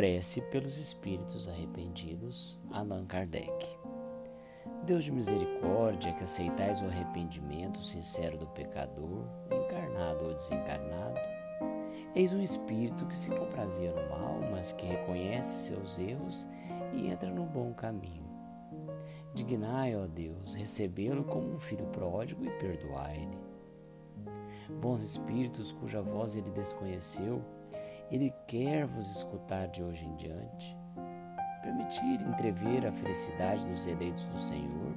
Prece pelos espíritos arrependidos, Allan Kardec. Deus de misericórdia, que aceitais o arrependimento sincero do pecador, encarnado ou desencarnado, eis um espírito que se comprazia no mal, mas que reconhece seus erros e entra no bom caminho. Dignai, ó Deus, recebê-lo como um filho pródigo e perdoai-lhe. Bons espíritos cuja voz ele desconheceu, ele quer vos escutar de hoje em diante. Permitir entrever a felicidade dos eleitos do Senhor,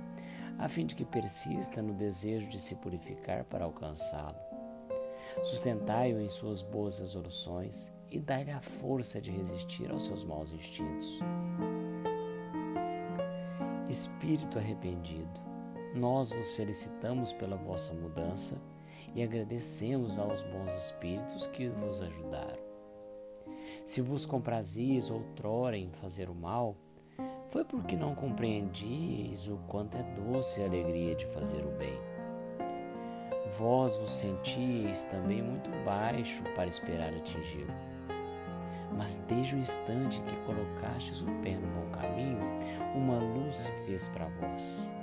a fim de que persista no desejo de se purificar para alcançá-lo. Sustentai-o em suas boas resoluções e dai-lhe a força de resistir aos seus maus instintos. Espírito arrependido, nós vos felicitamos pela vossa mudança e agradecemos aos bons espíritos que vos ajudaram. Se vos comprazis outrora em fazer o mal, foi porque não compreendis o quanto é doce a alegria de fazer o bem. Vós vos sentíeis também muito baixo para esperar atingi-lo mas desde o instante que colocastes o pé no bom caminho, uma luz se fez para vós.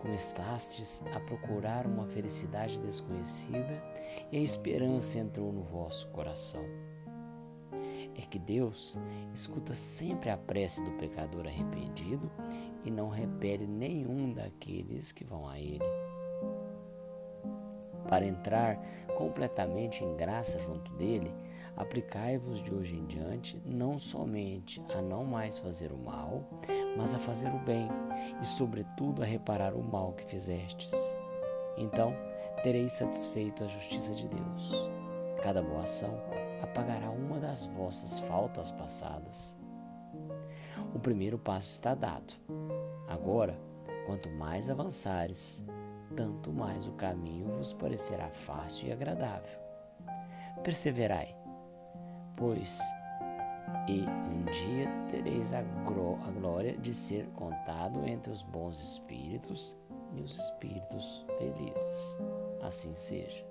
Começastes a procurar uma felicidade desconhecida e a esperança entrou no vosso coração. É que Deus escuta sempre a prece do pecador arrependido e não repele nenhum daqueles que vão a Ele. Para entrar completamente em graça junto dele, aplicai-vos de hoje em diante não somente a não mais fazer o mal, mas a fazer o bem e, sobretudo, a reparar o mal que fizestes. Então, tereis satisfeito a justiça de Deus. Cada boa ação apagará uma das vossas faltas passadas. O primeiro passo está dado. Agora, quanto mais avançares, tanto mais o caminho vos parecerá fácil e agradável. Perseverai, pois, e um dia tereis a, a glória de ser contado entre os bons espíritos e os espíritos felizes. Assim seja.